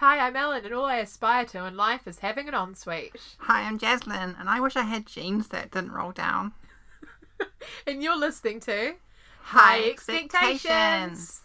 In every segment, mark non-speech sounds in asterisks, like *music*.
Hi, I'm Ellen, and all I aspire to in life is having an ensuite. Hi, I'm Jaslyn, and I wish I had jeans that didn't roll down. *laughs* And you're listening to High Expectations.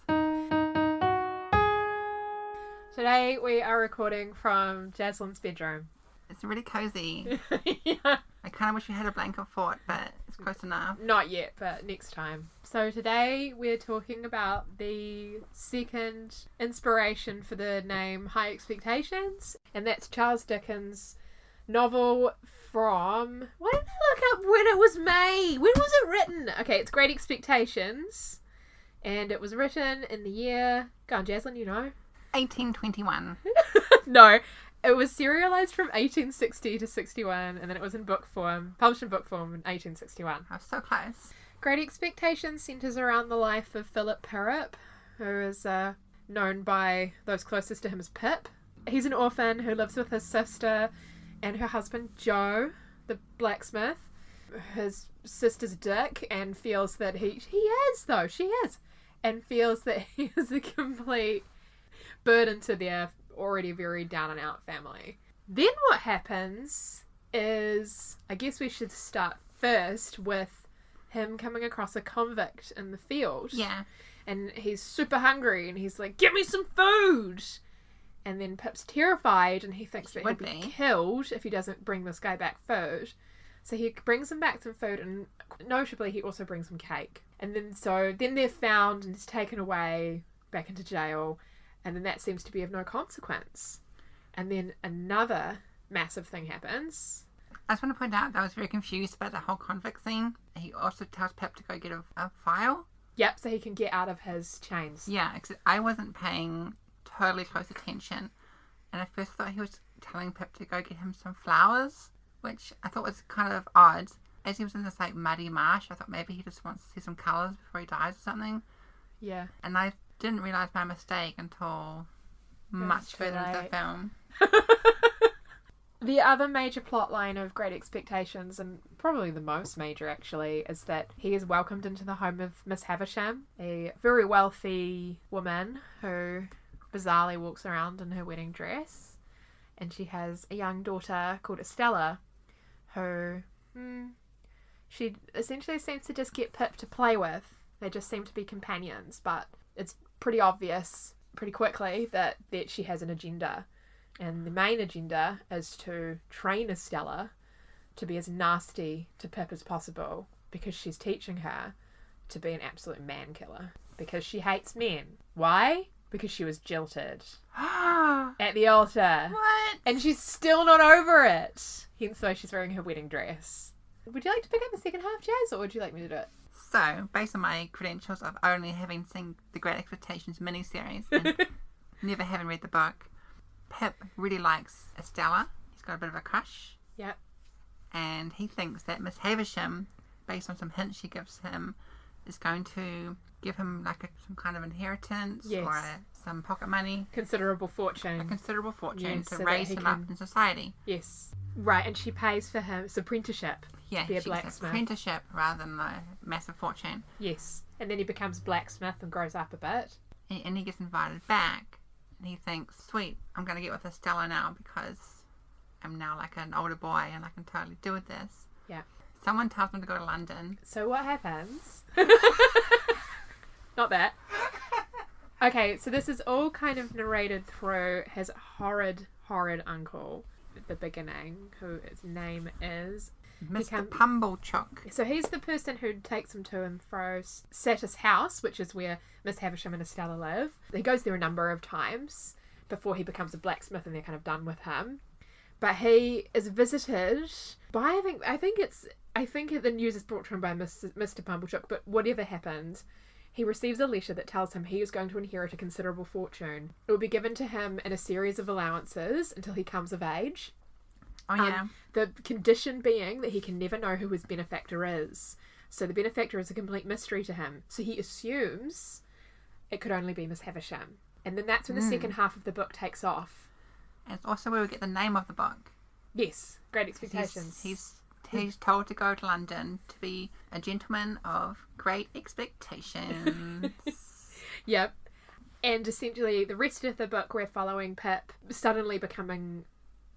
Today we are recording from Jaslyn's bedroom. It's really cozy. *laughs* yeah. I kind of wish we had a blanket fort, but it's close enough. Not yet, but next time. So today we're talking about the second inspiration for the name High Expectations, and that's Charles Dickens' novel from. Why didn't I look up when it was made? When was it written? Okay, it's Great Expectations, and it was written in the year. Go on, Jaslyn, you know. 1821. *laughs* no, it was serialized from 1860 to 61, and then it was in book form, published in book form in 1861. I was so close. Great Expectations centres around the life of Philip Pirrip, who is uh, known by those closest to him as Pip. He's an orphan who lives with his sister and her husband Joe, the blacksmith. His sister's Dick and feels that he he is though she is, and feels that *laughs* he is a complete burden to their already very down and out family. Then what happens is I guess we should start first with him coming across a convict in the field. Yeah. And he's super hungry and he's like, Give me some food And then Pip's terrified and he thinks He that he'll would be be. killed if he doesn't bring this guy back food. So he brings him back some food and notably he also brings him cake. And then so then they're found and he's taken away back into jail and then that seems to be of no consequence. And then another massive thing happens. I just want to point out that I was very confused about the whole convict thing. He also tells Pip to go get a, a file. Yep, so he can get out of his chains. Yeah, I wasn't paying totally close attention. And I first thought he was telling Pip to go get him some flowers, which I thought was kind of odd. As he was in this like muddy marsh, I thought maybe he just wants to see some colours before he dies or something. Yeah. And I didn't realise my mistake until much further into the film. *laughs* The other major plot line of Great Expectations, and probably the most major actually, is that he is welcomed into the home of Miss Havisham, a very wealthy woman who bizarrely walks around in her wedding dress. And she has a young daughter called Estella, who hmm, she essentially seems to just get Pip to play with. They just seem to be companions, but it's pretty obvious pretty quickly that, that she has an agenda. And the main agenda is to train Estella to be as nasty to Pip as possible because she's teaching her to be an absolute man killer. Because she hates men. Why? Because she was jilted *gasps* at the altar. What? And she's still not over it. Hence why she's wearing her wedding dress. Would you like to pick up the second half, Jazz, or would you like me to do it? So, based on my credentials of only having seen the Great Expectations miniseries and *laughs* never having read the book, Pip really likes Estella. He's got a bit of a crush. Yep. And he thinks that Miss Havisham, based on some hints she gives him, is going to give him like a, some kind of inheritance Yes. or a, some pocket money, Considerable fortune, a considerable fortune Yes, to so raise him up in society. Yes. Right, and she pays for him it's apprenticeship. Yeah, Be a she gets an blacksmith. apprenticeship rather than a massive fortune. Yes. And then he becomes blacksmith and grows up a bit. and, and he gets invited back and he thinks sweet i'm going to get with estella now because i'm now like an older boy and i can totally do with this Yeah. someone tells him to go to london So what happens? Not that. Okay, so this is all kind of narrated through his horrid, horrid uncle at the beginning, who his name is. Mr pumblechook So he's the person who takes him to and fro Satis house, which is where Miss Havisham and Estella live. He goes there a number of times before he becomes a blacksmith and they're kind of done with him. But he is visited by I think I think it's I think the news is brought to him by Mr. Mr. Pumblechook, but whatever happened, he receives a letter that tells him he is going to inherit a considerable fortune. It will be given to him in a series of allowances until he comes of age. Oh Um, The condition being that he can never know who his benefactor is. So the benefactor is a complete mystery to him. So he assumes it could only be Miss Havisham. And then that's when the Hmm. second half of the book takes off. and it's also where we get the name of the book Yes, Great he's, Expectations. he's he's told to go to london to be a gentleman of great expectations *laughs* Yep. And essentially, the rest of the book, we're following Pip suddenly becoming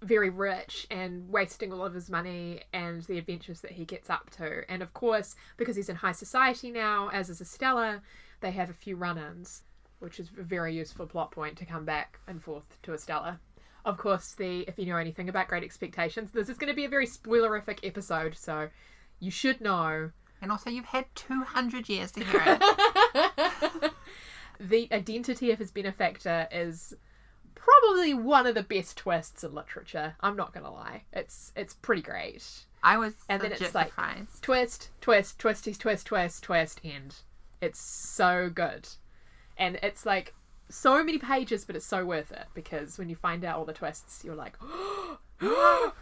very rich and wasting all of his money and the adventures that he gets up to. And of course, because he's in high society now, as is Estella, they have a few run ins, which is a very useful plot point to come back and forth to Estella. Of course, the if you know anything about Great Expectations, this is going to be a very spoilerific episode, so you should know And also, you've had 200 years to hear it. *laughs* the identity of his benefactor is probably one of the best twists in literature. I'm not gonna lie. It's it's pretty great. I was And then it's like- surprised. Twist, twist, twisties, twist, twist, twist, end. It's so good. And it's like so many pages, but it's so worth it because when you find out all the twists, you're like, *gasps* Oh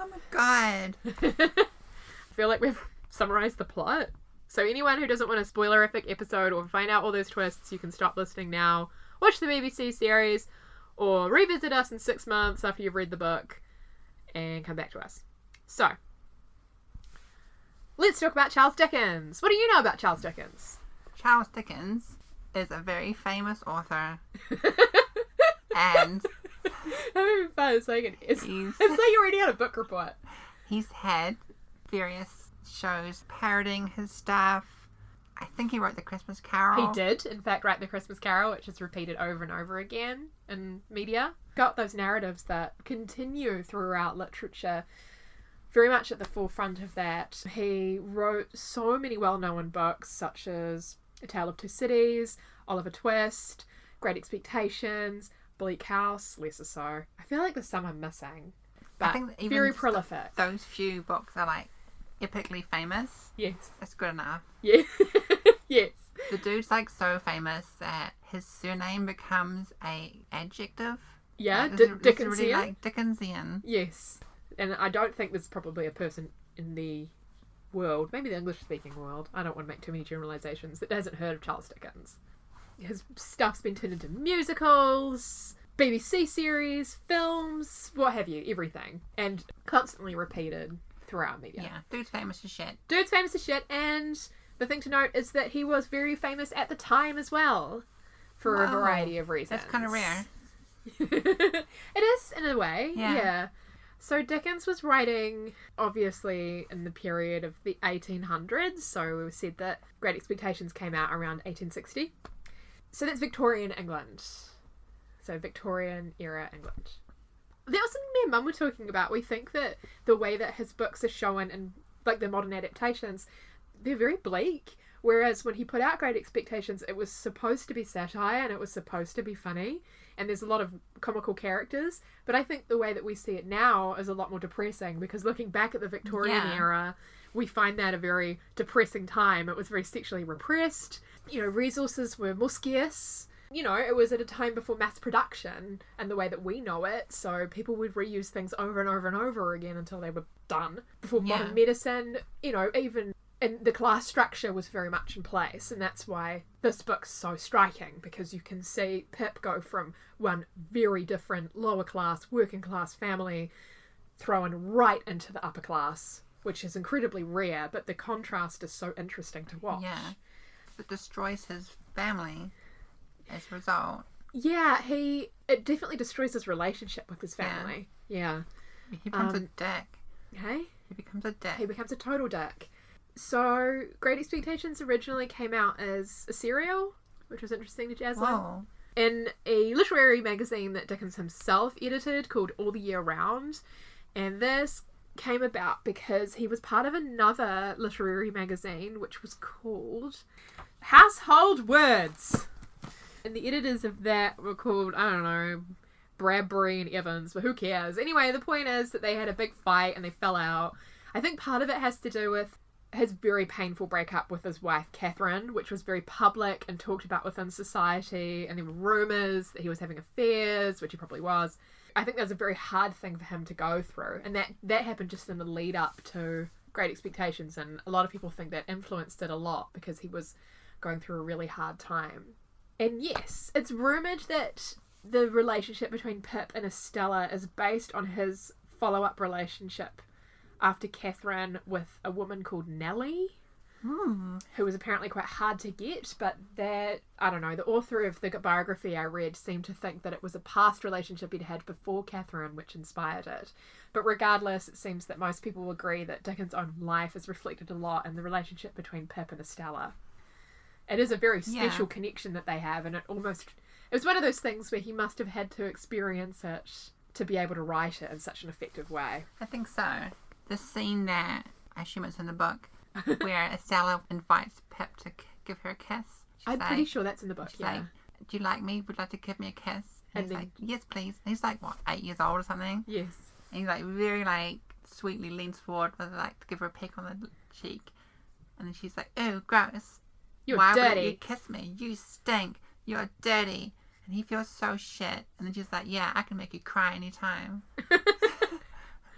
my god. *gasps* I feel like we've summarized the plot. So anyone who doesn't want a spoilerific episode or find out all those twists, you can stop listening now, watch the BBC series, or revisit us in six months after you've read the book and come back to us. So let's talk about Charles Dickens. What do you know about Charles Dickens? Charles Dickens is a very famous author, *laughs* and I'm having fun saying it. It's, it's like you already had a book report. he's had various shows parroting his stuff. I think he wrote the Christmas Carol. He did, in fact, write the Christmas Carol, which is repeated over and over again in media. Got those narratives that continue throughout literature, very much at the forefront of that. He wrote so many well known books, such as A Tale of Two Cities, Oliver Twist, Great Expectations, Bleak House, lesser so. I feel like there's some I'm missing. But I think very prolific. Those few books are like epically famous. Yes. That's good enough. Yeah. *laughs* yes. The dude's like so famous that his surname becomes a adjective. Yeah, Like, Di- this is- this is Dickensian. really like Dickensian. Yes, and I don't think there's probably a person in the world, maybe the English speaking world, I don't want to make too many generalizations, that hasn't heard of Charles Dickens. His stuff's been turned into musicals, BBC series, films, what have you, everything, and constantly repeated throughout media. Yeah. dude's famous as shit. Dude's famous as shit, and the thing to note is that he was very famous at the time as well, for a variety of reasons. That's kind of rare. *laughs* it is in a way. Yeah. Yeah. So Dickens was writing obviously in the period of the 1800s. So we said that Great Expectations came out around 1860. So that's Victorian England. So Victorian era England. That was something me and Mum were talking about. We think that the way that his books are shown in like the modern adaptations, they're very bleak. Whereas when he put out Great Expectations, it was supposed to be satire and it was supposed to be funny and there's a lot of comical characters. But I think the way that we see it now is a lot more depressing because looking back at the Victorian Yeah. era, we find that a very depressing time. It was very sexually repressed. You know, resources were more scarce. You know, it was at a time before mass production and the way that we know it. So people would reuse things over and over and over again until they were done. Before Yeah. modern medicine, you know, even and the class structure was very much in place and that's why this book's so striking because you can see pip go from one very different lower class working class family thrown right into the upper class which is incredibly rare but the contrast is so interesting to watch Yeah. It destroys his family as a result. yeah he it definitely destroys his relationship with his family yeah, He becomes a Um, dick. hey He becomes a dick. he becomes a total dick. So, Great Expectations originally came out as a serial, which was interesting to Jaslyn. Whoa. in a literary magazine that Dickens himself edited called All the Year Round. And this came about because he was part of another literary magazine which was called Household Words. And the editors of that were called, I don't know, Bradbury and Evans, but who cares? Anyway, the point is that they had a big fight and they fell out. I think part of it has to do with his very painful breakup with his wife Catherine, which was very public and talked about within society, and there were rumours that he was having affairs, which he probably was. I think that was a very hard thing for him to go through, and that that happened just in the lead up to Great Expectations, and a lot of people think that influenced it a lot because he was going through a really hard time. And yes, it's rumoured that the relationship between Pip and Estella is based on his follow up relationship after Catherine with a woman called Nellie. Ooh. who was apparently quite hard to get, but that I don't know, the author of the biography I read seemed to think that it was a past relationship he'd had before Catherine which inspired it. But regardless, it seems that most people agree that Dickens' own life is reflected a lot in the relationship between Pip and Estella. It is a very special Yeah. connection that they have, and it almost it was one of those things where he must have had to experience it to be able to write it in such an effective way. I think so. The scene that I assume it's in the book *laughs* where Estella invites Pip to give her a kiss. She's I'm like, pretty sure that's in the book. she's Yeah. like, "Do you like me? Would you like to give me a kiss?" And, And he's then- like, "Yes, please." And he's like, what, eight years old or something? yes. And he like very like sweetly leans forward with like to give her a peck on the cheek, and then she's like, "Oh, gross! You're Why dirty. you kiss me? You stink! You're dirty!" And he feels so shit. And then she's like, "Yeah, I can make you cry anytime." *laughs* *laughs*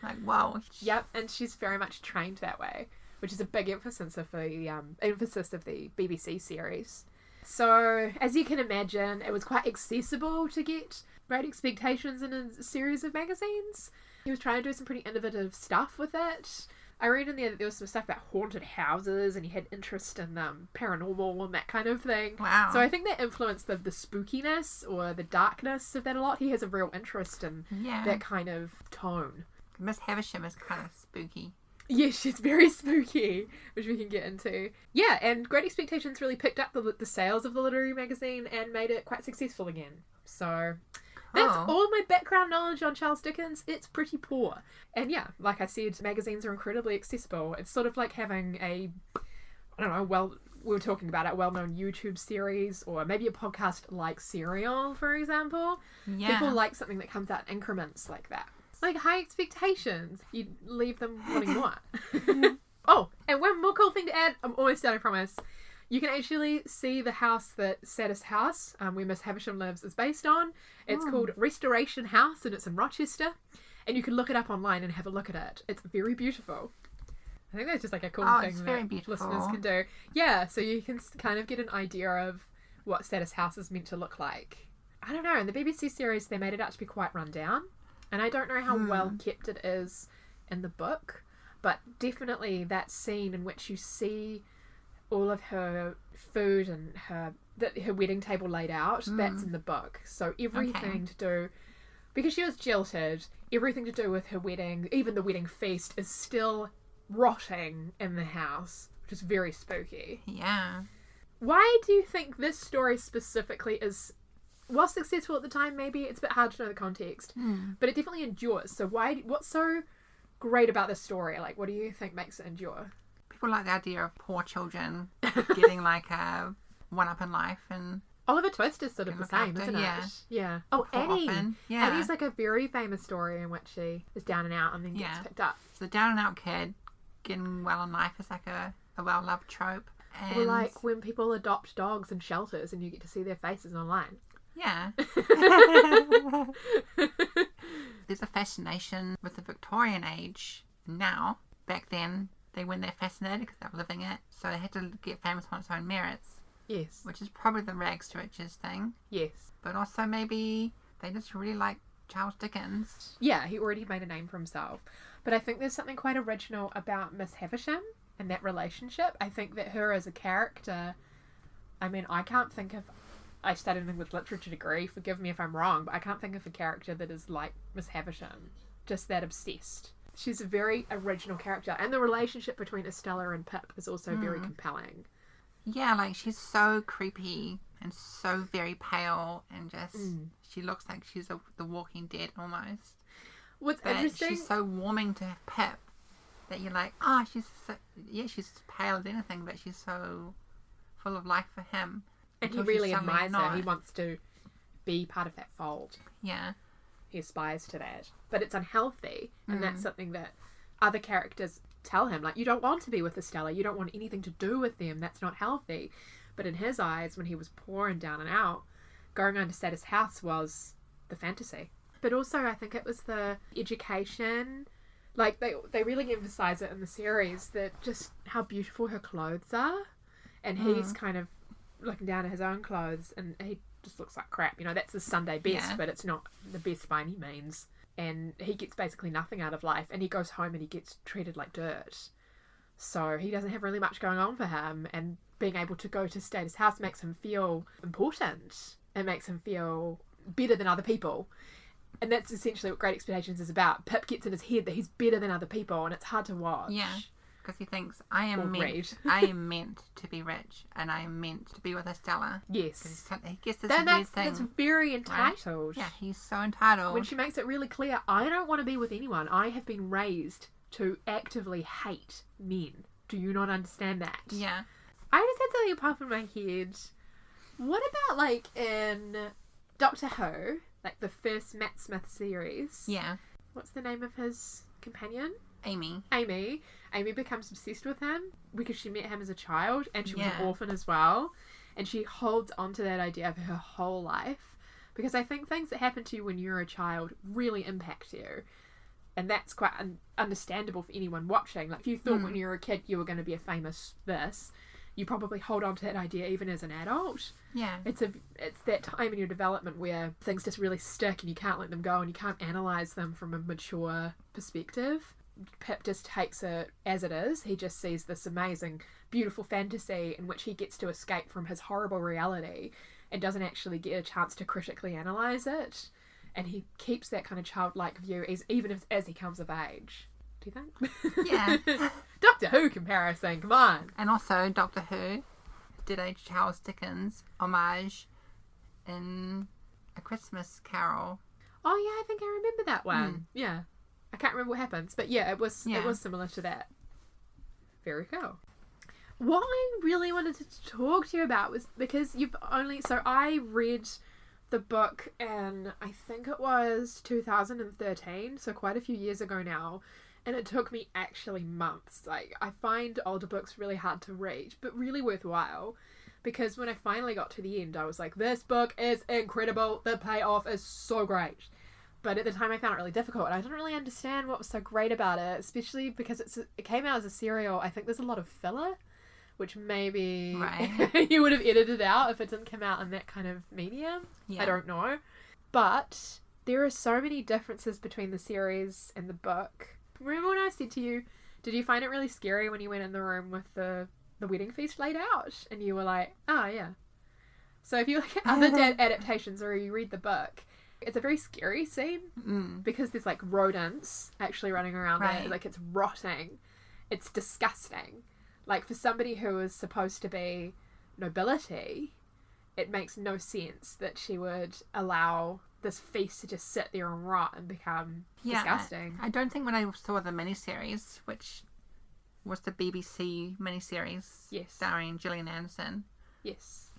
like, whoa. Yep, and she's very much trained that way, which is a big emphasis of the um, emphasis of the BBC series. So, as you can imagine, it was quite accessible to get Great Expectations in a series of magazines. He was trying to do some pretty innovative stuff with it. I read in there that there was some stuff about haunted houses, and he had interest in um, paranormal and that kind of thing. Wow. So I think that influenced the, the spookiness or the darkness of that a lot. He has a real interest in yeah. that kind of tone. Miss Havisham is kind of spooky. Yeah, she's very *laughs* spooky, which we can get into. Yeah, and Great Expectations really picked up the, the sales of the literary magazine and made it quite successful again. So that's Cool. all my background knowledge on Charles Dickens. It's pretty poor. And yeah, like I said, magazines are incredibly accessible. It's sort of like having a, I don't know, well, we were talking about a well known YouTube series or maybe a podcast like Serial, for example. Yeah. People like something that comes out in increments like that. Like high expectations. You leave them wanting *laughs* more. *laughs* oh, and one more cool thing to add. I'm almost done, I promise. You can actually see the house that Satis House, um, where Miss Havisham lives, is based on. It's Oh. called Restoration House and it's in Rochester. And you can look it up online and have a look at it. It's very beautiful. I think that's just like a cool Oh, thing that beautiful. listeners can do. Yeah, so you can kind of get an idea of what Satis House is meant to look like. I don't know. In the BBC series, they made it out to be quite run down, and I don't know how Hmm. well kept it is in the book, but definitely that scene in which you see all of her food and her that her wedding table laid out. That's Hmm. in the book. So everything to do because she was jilted. Everything to do with her wedding, even the wedding feast, is still rotting in the house, which is very spooky. Yeah. Why do you think this story specifically is, while successful at the time, maybe it's a bit hard to know the context, Hmm. but it definitely endures. So why? What's so great about this story? Like, what do you think makes it endure? People like the idea of poor children *laughs* getting like a one up in life and Oliver Twist is sort of the same, after- isn't yeah. it? Yeah. Oh, poor Annie. orphan. Yeah. Annie's like a very famous story in which she is down and out and then gets Yeah. picked up. so the down and out kid getting well in life is like a, a well loved trope. And Or like when people adopt dogs in shelters and you get to see their faces online. yeah. *laughs* There's a fascination with the Victorian age now. Back then, they weren't that fascinated because they're living it, so they had to get famous on its own merits, yes. which is probably the rags to riches thing. Yes. But also maybe they just really like Charles Dickens. Yeah, he already made a name for himself. But I think there's something quite original about Miss Havisham and that relationship. I think that her as a character, I mean, I can't think of. I studied an English literature degree, forgive me if I'm wrong, but I can't think of a character that is like Miss Havisham. Just that obsessed. She's a very original character. And the relationship between Estella and Pip is also very compelling. Yeah, like she's so creepy and so very pale and just Mm. she looks like she's a, the Walking Dead almost. What's But interesting. she's so warming to Pip that you're like, oh, she's so, yeah, she's pale as anything, but she's so full of life for him. and he really admires her. He wants to be part of that fold. Yeah, aspires to that. But it's unhealthy, and that's Mm. something that other characters tell him. Like, you don't want to be with Estella, you don't want anything to do with them, that's not healthy. But in his eyes, when he was poor and down and out, going on to Satis house was the fantasy. But also, I think it was the education. Like, they, they really emphasize it in the series that just how beautiful her clothes are. And he's kind of looking down at his own clothes and he just looks like crap. You know, that's his Sunday best, Yeah. but it's not the best by any means. And he gets basically nothing out of life and he goes home and he gets treated like dirt. So he doesn't have really much going on for him, and being able to go to Satis House makes him feel important. It makes him feel better than other people. And that's essentially what Great Expectations is about. Pip gets in his head that he's better than other people, and it's hard to watch. Yeah. Because he thinks I am meant. I am *laughs* meant to be rich, and I am meant to be with Estella. Yes. He gets this That, that's, thing. that's very entitled. Yeah, he's so entitled. When she makes it really clear, I don't want to be with anyone. I have been raised to actively hate men. Do you not understand that? yeah, I just had something pop in my head. What about like in Doctor Who, like the first Matt Smith series? yeah. What's the name of his companion? Amy. Amy. Amy becomes obsessed with him because she met him as a child and she was Yeah. an orphan as well. And she holds on to that idea for her whole life because I think things that happen to you when you're a child really impact you. And that's quite un- understandable for anyone watching. Like, if you thought Mm. when you were a kid you were going to be a famous this, you probably hold on to that idea even as an adult. Yeah, It's a it's that time in your development where things just really stick and you can't let them go and you can't analyze them from a mature perspective. Pip just takes it as it is. He just sees this amazing, beautiful fantasy in which he gets to escape from his horrible reality and doesn't actually get a chance to critically analyze it. And he keeps that kind of childlike view as, even as, as he comes of age. Do you think? Yeah. *laughs* Doctor Who comparison, come on. and also Doctor Who did a Charles Dickens homage in A Christmas Carol. Oh yeah, I think I remember that one. Hmm. Yeah, I can't remember what happens, but yeah, it was Yeah. it was similar to that. Very cool. What I really wanted to talk to you about was because you've only so I read the book in I think it was 2013, so quite a few years ago now, and it took me actually months. Like I find older books really hard to read, but really worthwhile because when I finally got to the end, I was like, this book is incredible. The payoff is so great. But at the time, I found it really difficult, and I didn't really understand what was so great about it, especially because it's it came out as a serial. I think there's a lot of filler, which maybe Right. *laughs* you would have edited out if it didn't come out in that kind of medium. Yeah. I don't know. But there are so many differences between the series and the book. Remember when I said to you, did you find it really scary when you went in the room with the the wedding feast laid out? And you were like, oh yeah. So if you look at other da- adaptations or you read the book, it's a very scary scene Mm. because there's like rodents actually running around Right. it. Like it's rotting. It's disgusting. Like for somebody who is supposed to be nobility, it makes no sense that she would allow this feast to just sit there and rot and become Yeah, disgusting. I don't think when I saw the miniseries, which was the BBC miniseries Yes. starring Gillian Anderson Yes.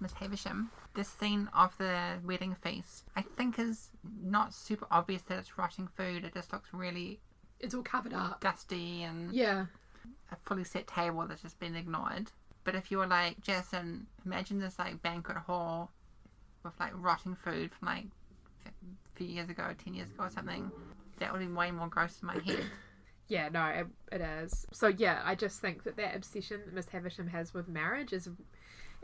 Miss Havisham, this scene of the wedding feast, I think is not super obvious that it's rotting food. It just looks really It's all covered up. dusty and Yeah. a fully set table that's just been ignored. But if you were like, Jason, imagine this like banquet hall with like rotting food from like a few years ago, 10 years ago or something, that would be way more gross in my head. *coughs* Yeah, no, it, it is. So yeah, I just think that that obsession that Miss Havisham has with marriage is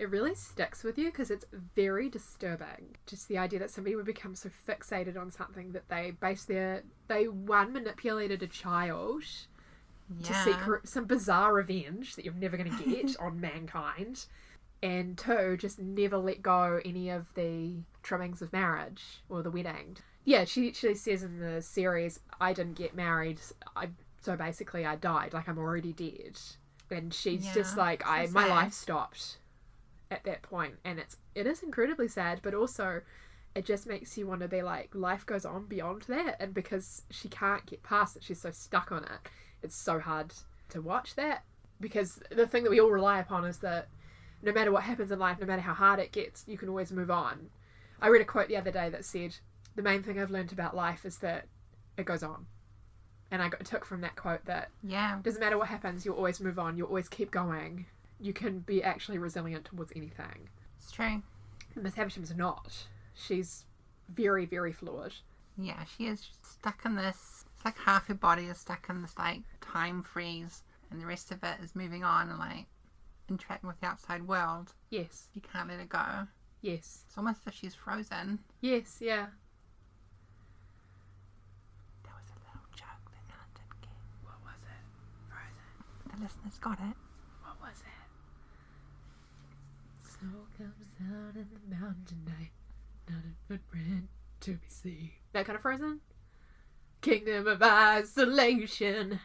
it really sticks with you because it's very disturbing. Just the idea that somebody would become so fixated on something that they base their they one manipulated a child to seek re- some bizarre revenge that you're never going to get *laughs* on mankind, and two, just never let go any of the trimmings of marriage or the wedding. Yeah, she actually says in the series, "I didn't get married. I so basically I died. Like I'm already dead." And she's just like, "I my life stopped at that and it's it is incredibly sad, but also. It just makes you want to be like, life goes on beyond that, and because she can't get past it, she's so stuck on it it's so hard to watch that because the thing that we all rely upon is that no matter what happens in life, no matter how hard it gets, you can always move on. I read a quote the other day that said, "The main thing I've learned about life is that it goes on." And I got, took from that quote that Yeah. doesn't matter what happens, you'll always move on. You'll always keep going. You can be actually resilient towards anything. It's true. Miss Havisham's not. She's very, very flawed. Yeah, she is stuck in this. It's like half her body is stuck in this like time freeze, and the rest of it is moving on and like interacting with the outside world. Yes, You can't let it go. yes, It's almost as if she's frozen. yes, yeah. That was a little joke that didn't get. What was it? Frozen. The listeners got it. What was it? Snow comes down in the mountain tonight, not a footprint to be seen. That kind of Frozen? Kingdom of Isolation.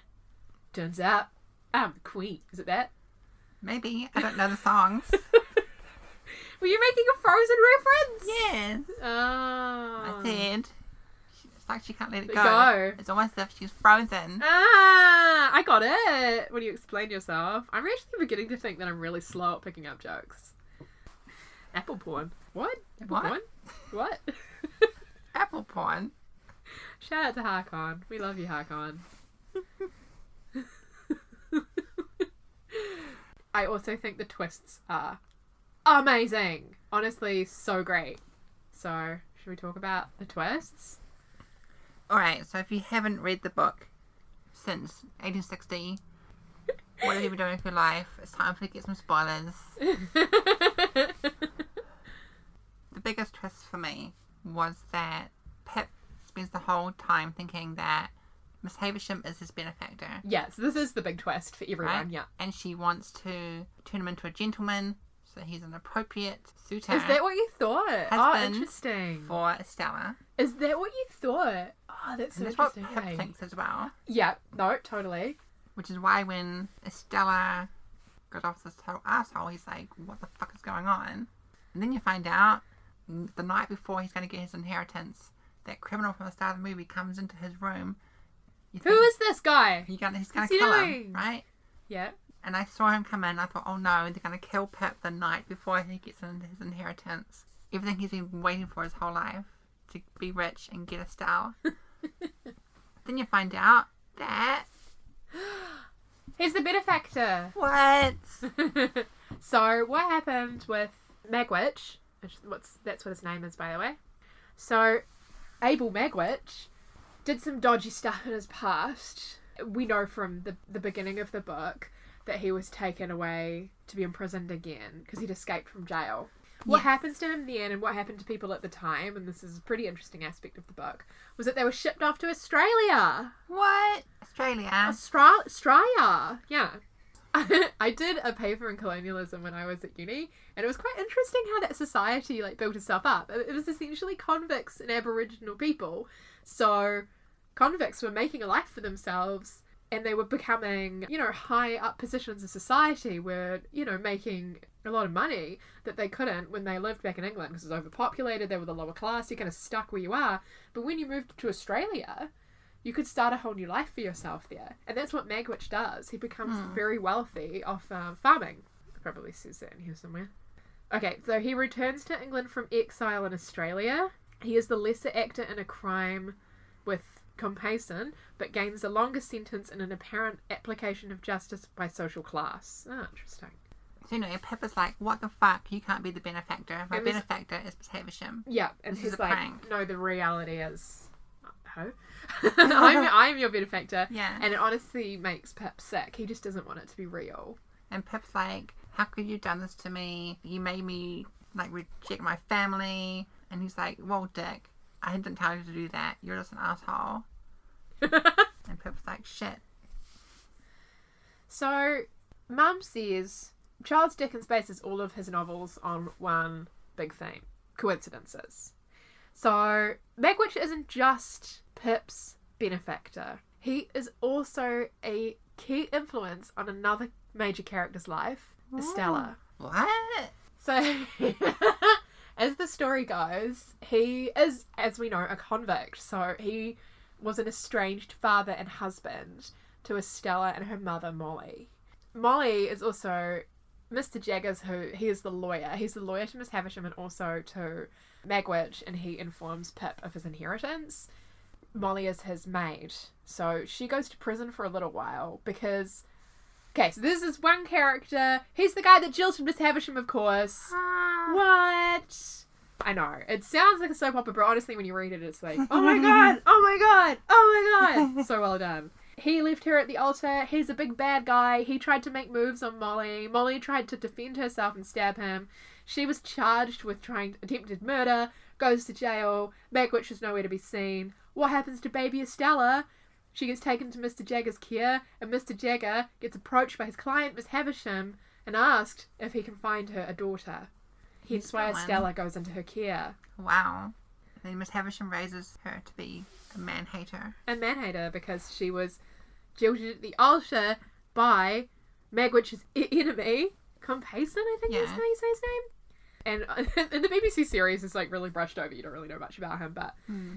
Turns out I'm the queen. Is it that? Maybe. I don't know the songs. *laughs* *laughs* Were you making a Frozen reference? yes. Oh. I said. she- It's like she can't let it go. go. It's almost as if she's frozen. Ah, I got it. When you explain yourself, I'm actually beginning to think that I'm really slow at picking up jokes. Apple porn. What? Apple What? porn? What? *laughs* Apple porn. Shout out to Harkon. We love you, Harkon. *laughs* I also think the twists are amazing. Honestly, so great. So, should we talk about the twists? Alright, so if you haven't read the book since 1860, what have you been doing with your life? It's time for you to get some spoilers. *laughs* The biggest twist for me was that Pip spends the whole time thinking that Miss Havisham is his benefactor. yes, this is the big twist for everyone. Right? Yeah. And she wants to turn him into a gentleman, so he's an appropriate suitor Is that what you thought? Oh, interesting. for Estella. Is that what you thought? Oh, that's so And that's what interesting. Pip hey? thinks as well. Yeah, no, totally. Which is why when Estella got off this whole asshole, he's like, what the fuck is going on? And then you find out the night before he's going to get his inheritance, that criminal from the start of the movie comes into his room. You Who is this guy? he's going to kill doing? him, right? Yeah. And I saw him come in. I thought, oh no, they're going to kill Pip the night before he gets into his inheritance. Everything he's been waiting for his whole life to be rich and get Estelle. *laughs* then you find out that *gasps* He's the benefactor. what? *laughs* so what happened with Magwitch? What's that's what his name is, by the way. So Abel Magwitch did some dodgy stuff in his past. We know from the the beginning of the book that he was taken away to be imprisoned again because he'd escaped from jail. What Yes. happens to him in the end and what happened to people at the time, and this is a pretty interesting aspect of the book, was that they were shipped off to Australia. What? Australia. Austra- Australia. Yeah. *laughs* I did a paper in colonialism when I was at uni, and it was quite interesting how that society like built itself up. It was essentially convicts and Aboriginal people. So convicts were making a life for themselves and they were becoming, you know, high up positions in society were, you know, making a lot of money that they couldn't when they lived back in England because it was overpopulated, they were the lower class, you're kind of stuck where you are. But when you moved to Australia, you could start a whole new life for yourself there. And that's what Magwitch does. He becomes Hmm. very wealthy off um, farming. Probably says that in here somewhere. Okay, so he returns to England from exile in Australia. He is the lesser actor in a crime with Compeyson, but gains a longer sentence in an apparent application of justice by social class. Ah, interesting. So, Pip is like, what the fuck? You can't be the benefactor. My benefactor is Havisham. Yeah, and This he's like, prank. no, the reality is, ho, *laughs* I'm *laughs* I'm your benefactor, Yeah. and it honestly makes Pip sick. He just doesn't want it to be real. And Pip's like, how could you have done this to me? You made me, like, reject my family. And he's like, well, Dick, I didn't tell you to do that. You're just an asshole. *laughs* And Pip's like, shit. So, Mum says Charles Dickens bases all of his novels on one big theme coincidences. So, Magwitch isn't just Pip's benefactor, he is also a key influence on another major character's life, Estella. What? So, *laughs* as the story goes, he is, as we know, a convict. So, he was an estranged father and husband to Estella and her mother, Molly. Molly is also Mr. Jaggers, who he is the lawyer. He's the lawyer to Miss Havisham and also to Magwitch, and he informs Pip of his inheritance. Molly is his maid. So she goes to prison for a little while because. Okay, so this is one character. He's the guy that jilted Miss Havisham, of course. Ah. What? I know. It sounds like a soap opera, but honestly, when you read it, it's like, oh my *laughs* god, oh my god, oh my god. So well done. He left her at the altar. He's a big bad guy. He tried to make moves on Molly. Molly tried to defend herself and stab him. She was charged with trying attempted murder. Goes to jail. Magwitch is nowhere to be seen. What happens to baby Estella? She gets taken to Mr. Jagger's care, and Mr. Jagger gets approached by his client, Miss Havisham, and asked if he can find her a daughter. Hence why. Estella goes into her care. Wow. Then Miss Havisham raises her to be a man hater. And Manhater because she was jilted at the altar by Magwitch's enemy, Compeyson, I think is how you say his name. And *laughs* in the BBC series, it's like really brushed over. You don't really know much about him, but Hmm.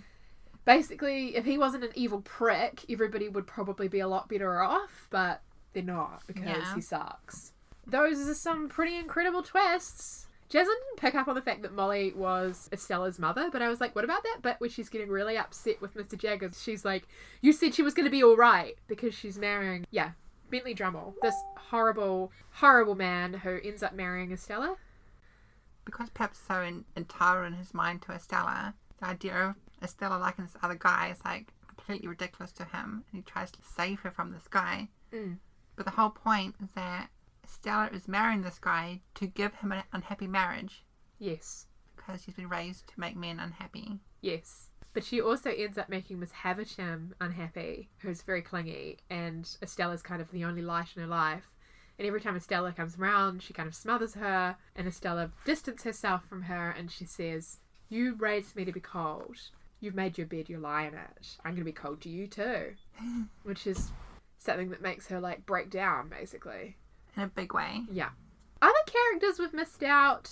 basically, if he wasn't an evil prick, everybody would probably be a lot better off, but they're not because Yeah. he sucks. Those are some pretty incredible twists. Jasmine didn't pick up on the fact that Molly was Estella's mother, but I was like, what about that bit where she's getting really upset with Mr. Jaggers? She's like, you said she was going to be alright because she's marrying, yeah, Bentley Drummle, this horrible, horrible man who ends up marrying Estella. Because Pip's so in, entitled in his mind to Estella, the idea of Estella liking this other guy is like completely ridiculous to him. And he tries to save her from this guy. Mm. But the whole point is that Estella is marrying this guy to give him an unhappy marriage Yes. because she's been raised to make men unhappy. Yes. But she also ends up making Miss Havisham unhappy, who's very clingy, and Estella's kind of the only light in her life. And every time Estella comes around, she kind of smothers her, and Estella distances herself from her, and she says, You raised me to be cold. You've made your bed, you lie in it. I'm going to be cold to you too. *laughs* Which is something that makes her, like, break down, basically. In a big way. Yeah. Other characters we've missed out.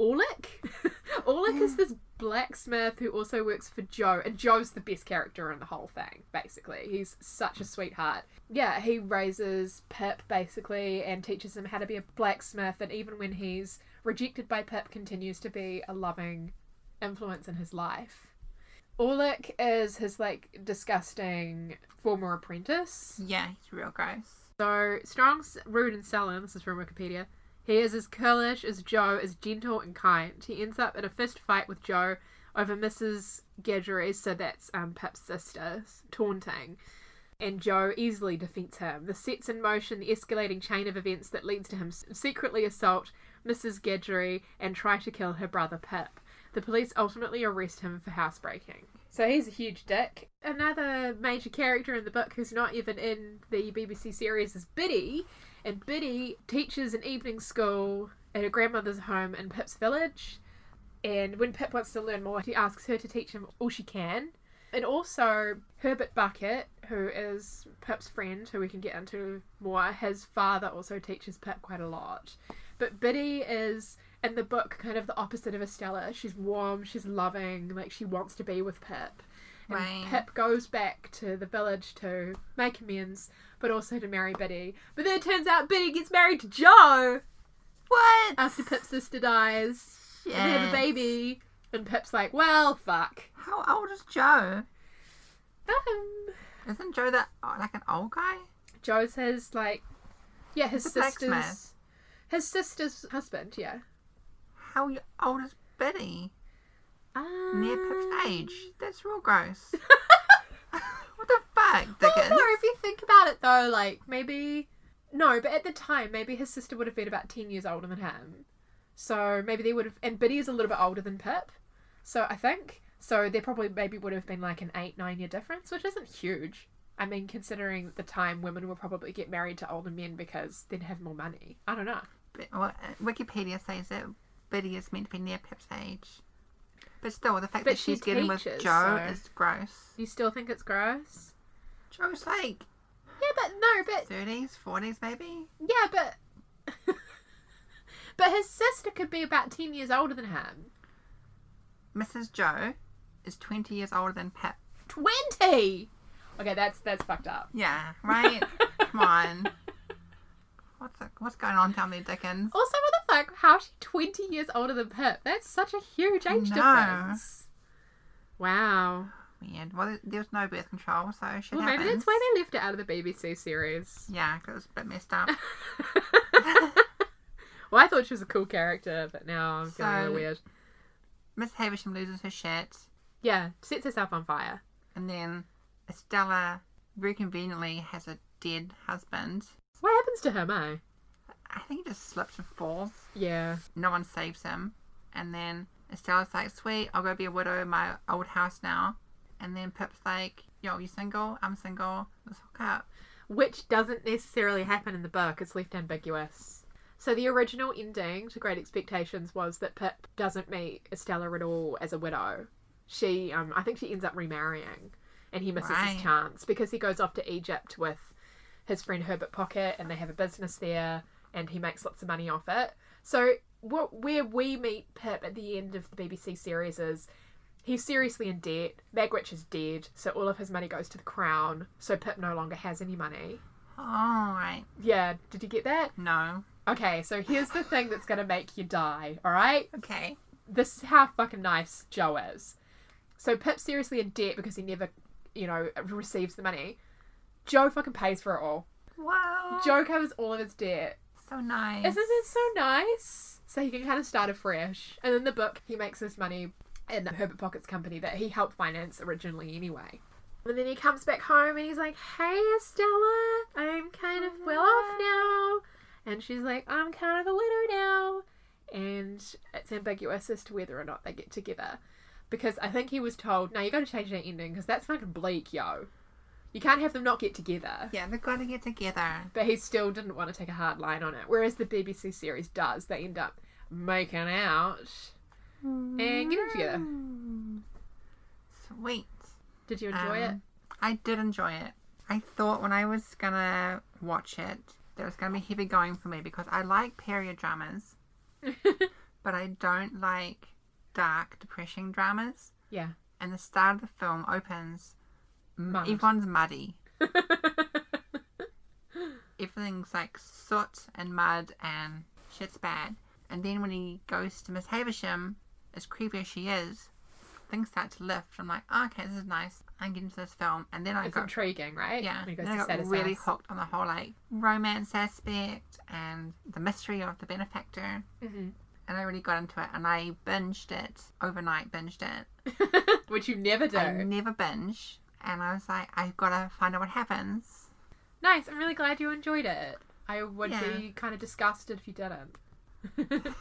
Orlick. *laughs* Orlick is *gasps* this blacksmith who also works for Joe, and Joe's the best character in the whole thing, basically. He's such a sweetheart. Yeah, he raises Pip, basically, and teaches him how to be a blacksmith, and even when he's rejected by Pip, continues to be a loving influence in his life. Orlick is his, like, disgusting former apprentice. Yeah, he's real gross. So, Strong's rude and sullen, this is from Wikipedia. He is as curlish as Joe, as gentle and kind. He ends up in a fist fight with Joe over Mrs. Gargery, so that's um, Pip's sister, taunting. And Joe easily defeats him. This sets in motion the escalating chain of events that leads to him secretly assault Mrs. Gargery and try to kill her brother Pip. The police ultimately arrest him for housebreaking. So he's a huge dick. Another major character in the book who's not even in the BBC series is Biddy. And Biddy teaches an evening school at her grandmother's home in Pip's village. And when Pip wants to learn more, he asks her to teach him all she can. And also, Herbert Pocket, who is Pip's friend, who we can get into more, his father also teaches Pip quite a lot. But Biddy is, in the book, kind of the opposite of Estella. She's warm, she's loving, like she wants to be with Pip. And Right. Pip goes back to the village to make amends, but also to marry Biddy. But then it turns out Biddy gets married to Joe What? after Pip's sister dies. And they have a baby. And Pip's like, well, fuck. How old is Joe? Um, Isn't Joe that oh, like an old guy? Joe says like, yeah, his The sister's. His sister's husband, yeah. How old is Betty? Um, Near Pip's age. That's real gross. *laughs* what the fuck, Dickens? no, if you think about it though, like maybe no, but at the time, maybe his sister would have been about ten years older than him. So maybe they would have, and Biddy is a little bit older than Pip. So I think so. There probably maybe would have been like an eight nine year difference, which isn't huge. I mean, considering the time, women would probably get married to older men because they'd have more money. I don't know. But, well, uh, Wikipedia says that Betty is meant to be near Pip's age. But still, the fact But that she she's getting with teaches, Joe so- is gross. You still think it's gross? Joe's like Yeah, but no, but 30s, 40s maybe? yeah, but *laughs* but his sister could be about ten years older than him. Mrs. Joe is 20 years older than Pip. Twenty. Okay, that's that's fucked up. Yeah, right? *laughs* Come on. What's what's going on down there, Dickens? Also, what the fuck? How is she 20 years older than Pip? That's such a huge age No. difference. Wow. Weird. Well, there- there was no birth control, so shit Well, maybe happens. that's why they left it out of the BBC series. Yeah, 'cause it was a bit messed up. *laughs* well, I thought she was a cool character, but now I'm feeling a little weird. Miss Havisham loses her shit, Yeah, sets herself on fire. and then Estella very conveniently has a dead husband. What happens to him, eh? I think he just slips and falls. Yeah. No one saves him. And then Estella's like, sweet, I'll go be a widow in my old house now. And then Pip's like, yo, you single? I'm single. Let's hook up. which doesn't necessarily happen in the book. It's left ambiguous. So the original ending to Great Expectations was that Pip doesn't meet Estella at all as a widow. She, um, I think she ends up remarrying, and he misses Right. his chance because he goes off to Egypt with his friend Herbert Pocket, and they have a business there, and he makes lots of money off it. So what where we meet Pip at the end of the BBC series is he's seriously in debt. Magwitch is dead, so all of his money goes to the crown. So Pip no longer has any money. Oh, right. Yeah, did you get that? No. Okay, so here's the thing that's gonna make you die, alright? Okay. This is how fucking nice Joe is. So Pip's seriously in debt because he never, you know, receives the money. Joe fucking pays for it all. Wow. Joe covers all of his debt. So nice. Isn't it so nice? So he can kind of start afresh. And in the book, he makes this money in Herbert Pocket's company that he helped finance originally anyway. And then he comes back home and he's like, Hey, Estella, I'm kind of well off now. And she's like, I'm kind of a widow now. And it's ambiguous as to whether or not they get together. Because I think he was told, No, you got to change that ending because that's fucking bleak, yo. You can't have them not get together. Yeah, they've got to get together. But he still didn't want to take a hard line on it. Whereas the BBC series does. They end up making out and getting together. Sweet. Did you enjoy Um, I did enjoy it. I thought when I was gonna watch it, there was gonna be heavy going for me because I like period dramas, *laughs* but I don't like dark, depressing dramas. yeah. And the start of the film opens, m- Mud. everyone's muddy. *laughs* Everything's like soot and mud and shit's bad. And then when he goes to Miss Havisham, as creepy as she is, things start to lift. I'm like, oh, okay, this is nice. I'm getting to this film. And then I it's got intriguing, right? yeah, When he goes then I got really house. hooked on the whole like romance aspect and the mystery of the benefactor, Mhm. and I really got into it. And I binged it overnight. Binged it. *laughs* Which you never do. I never binge, and I was like, I've got to find out what happens. Nice. I'm really glad you enjoyed it. I would Yeah. be kind of disgusted if you didn't. *laughs*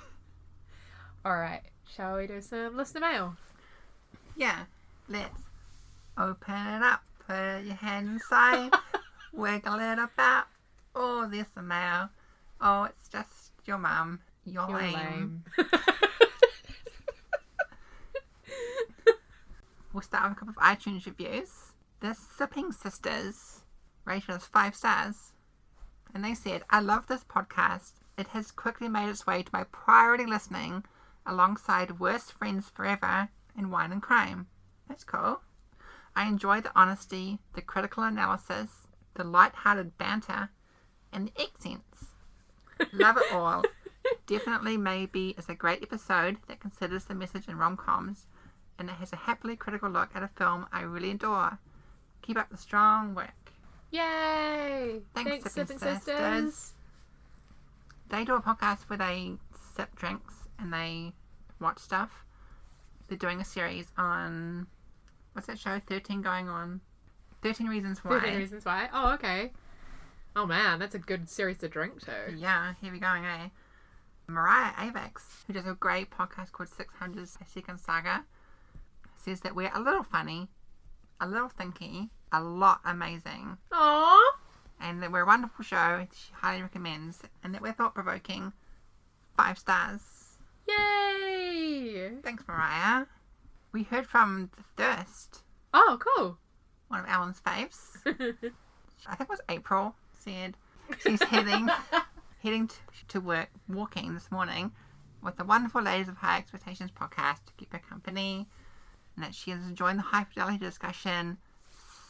All right. Shall we do some listener mail? Yeah, let's open it up. Put your hand inside, *laughs* wiggle it about. Oh, there's the mail. Oh, it's just your mum. You're, You're lame. lame. *laughs* We'll start with a couple of iTunes reviews. The Sipping Sisters rated us five stars. And they said, I love this podcast. It has quickly made its way to my priority listening alongside Worst Friends Forever and Wine and Crime. That's cool. I enjoy the honesty, the critical analysis, the light-hearted banter, and the accents. Love it all. *laughs* Definitely maybe is a great episode that considers the message in rom-coms and it has a happily critical look at a film I really adore. Keep up the strong work. Yay! Thanks, Sipping Sipping Sisters. Sisters. They do a podcast where they sip drinks and they watch stuff. They're doing a series on what's that show? Thirteen going on. Thirteen Reasons Why. 13 Reasons Why. Oh, okay. Oh man, that's a good series to drink to. Yeah, here we going, eh? Mariah Avex, who does a great podcast called 600 Second Saga, says that we're a little funny, a little thinky, a lot amazing, Aww. and that we're a wonderful show. She highly recommends, and that we're thought provoking. Five stars. Yay! Thanks, Mariah. We heard from The Thirst, Oh, cool. one of Alan's faves. *laughs* I think it was April, said she's heading *laughs* heading to, to work walking this morning with the wonderful Ladies of High Expectations podcast to keep her company, and that she is enjoying the high fidelity discussion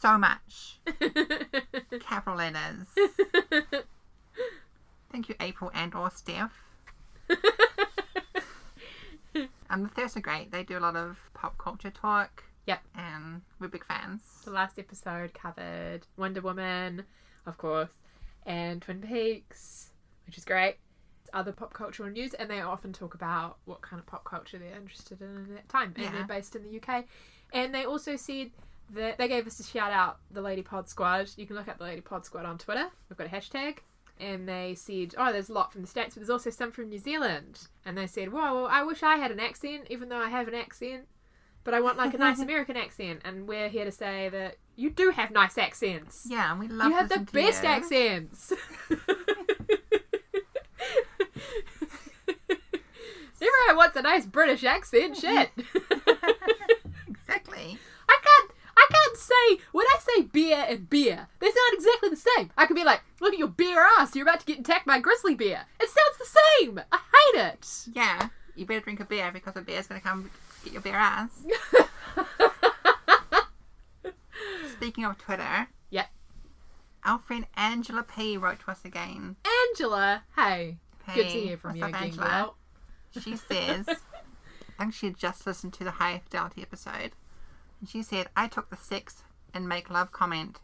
so much. *laughs* Capital letters. Thank you, April and or Steph. *laughs* Um, the Thirst are great. They do a lot of pop culture talk. Yep. And we're big fans. the last episode covered Wonder Woman, of course, and Twin Peaks, which is great. Other pop cultural news, and they often talk about what kind of pop culture they're interested in at that time. And Yeah. they're based in the UK. And they also said that they gave us a shout out, the Lady Pod Squad. You can look up the Lady Pod Squad on Twitter. We've got a hashtag. And they said, oh, there's a lot from the States, but there's also some from New Zealand. And they said, whoa, well, I wish I had an accent, even though I have an accent. but I want like a *laughs* nice American accent, and we're here to say that you do have nice accents. Yeah, and we love you have the best you. *laughs* accents. Everyone wants a nice British accent. Shit. *laughs* Exactly. I can't. I can't say when I say beer and beer. They're not exactly the same. I could be like, "Look at your beer ass. You're about to get attacked by a grizzly bear." It sounds the same. I hate it. Yeah, you better drink a beer because a beer's gonna come get your beer ass. *laughs* Speaking of Twitter, Yep. our friend Angela P wrote to us again. Angela, hey, good to hear from you up, again, Angela? Girl. She says, I think she had just listened to the high fidelity episode, and she said, I took the sex and make love comment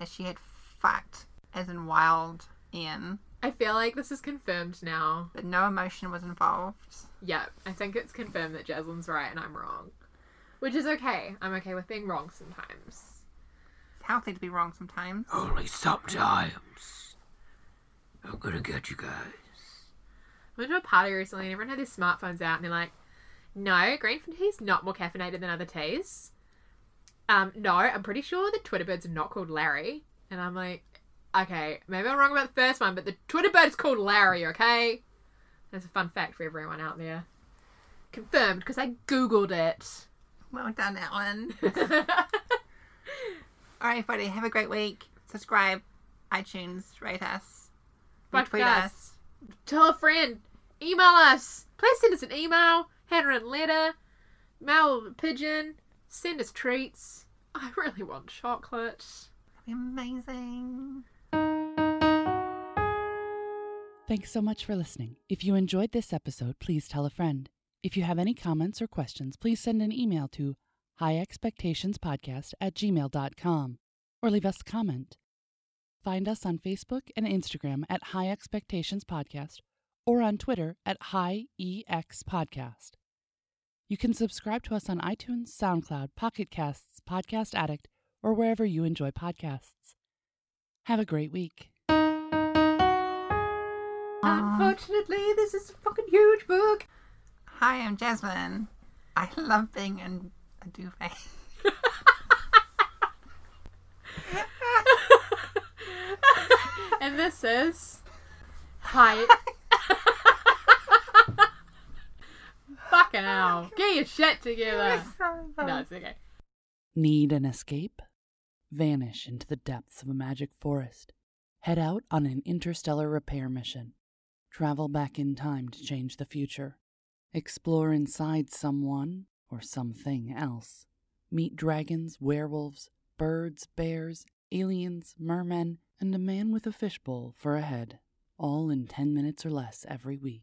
as she had fucked, as in wild Ian, I feel like this is confirmed now. but no emotion was involved. Yeah, I think it's confirmed that Jasmine's right and I'm wrong. Which is okay. I'm okay with being wrong sometimes. It's healthy to be wrong sometimes. Only sometimes. I'm gonna get you guys. I went to a party recently and everyone had their smartphones out and they're like, no, green tea is not more caffeinated than other teas. Um, no, I'm pretty sure the Twitter birds are not called Larry. And I'm like, okay, maybe I'm wrong about the first one, but the Twitter bird is called Larry, okay? That's a fun fact for everyone out there. Confirmed, because I googled it. Well done, Alan. *laughs* *laughs* All right, everybody, have a great week. Subscribe, iTunes, rate us, retweet us. us. Tell a friend. Email us. Please send us an email, handwritten letter, mail a pigeon. Send us treats. I really want chocolate. That'd be amazing. Thanks so much for listening. If you enjoyed this episode, please tell a friend. If you have any comments or questions, please send an email to highexpectationspodcast at gmail.com or leave us a comment. Find us on Facebook and Instagram at High Expectations Podcast or on Twitter at High EX Podcast. You can subscribe to us on iTunes, SoundCloud, Pocket Casts, Podcast Addict, or wherever you enjoy podcasts. Have a great week. Unfortunately, this is a fucking huge book. Hi, I'm Jasmine. I love being in a duvet. *laughs* and this is *laughs* hi. Fucking *laughs* hell. Get your shit together. No, it's okay. Need an escape? Vanish into the depths of a magic forest. Head out on an interstellar repair mission. Travel back in time to change the future. Explore inside someone or something else. Meet dragons, werewolves, birds, bears, aliens, mermen, and a man with a fishbowl for a head. All in 10 minutes or less every week.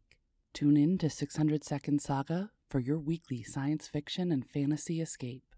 Tune in to 600 Second Saga for your weekly science fiction and fantasy escape.